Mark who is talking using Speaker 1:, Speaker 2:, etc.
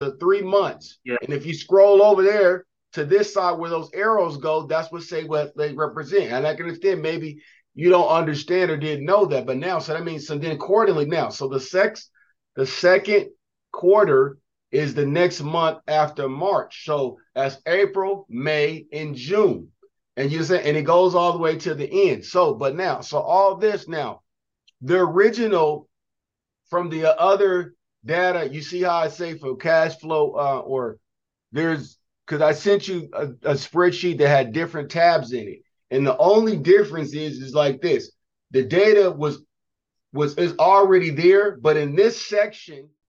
Speaker 1: the three months.
Speaker 2: Yeah.
Speaker 1: And if you scroll over there to this side where those arrows go, that's what say what they represent. And I can understand maybe you don't understand or didn't know that, but now so that means so then accordingly now. So the sex the second quarter is the next month after March. So that's April, May, and June. And you say, and it goes all the way to the end. So, but now, so all this now, the original from the other data, you see how I say for cash flow, uh, or there's because I sent you a, a spreadsheet that had different tabs in it. And the only difference is is like this. The data was was is already there, but in this section,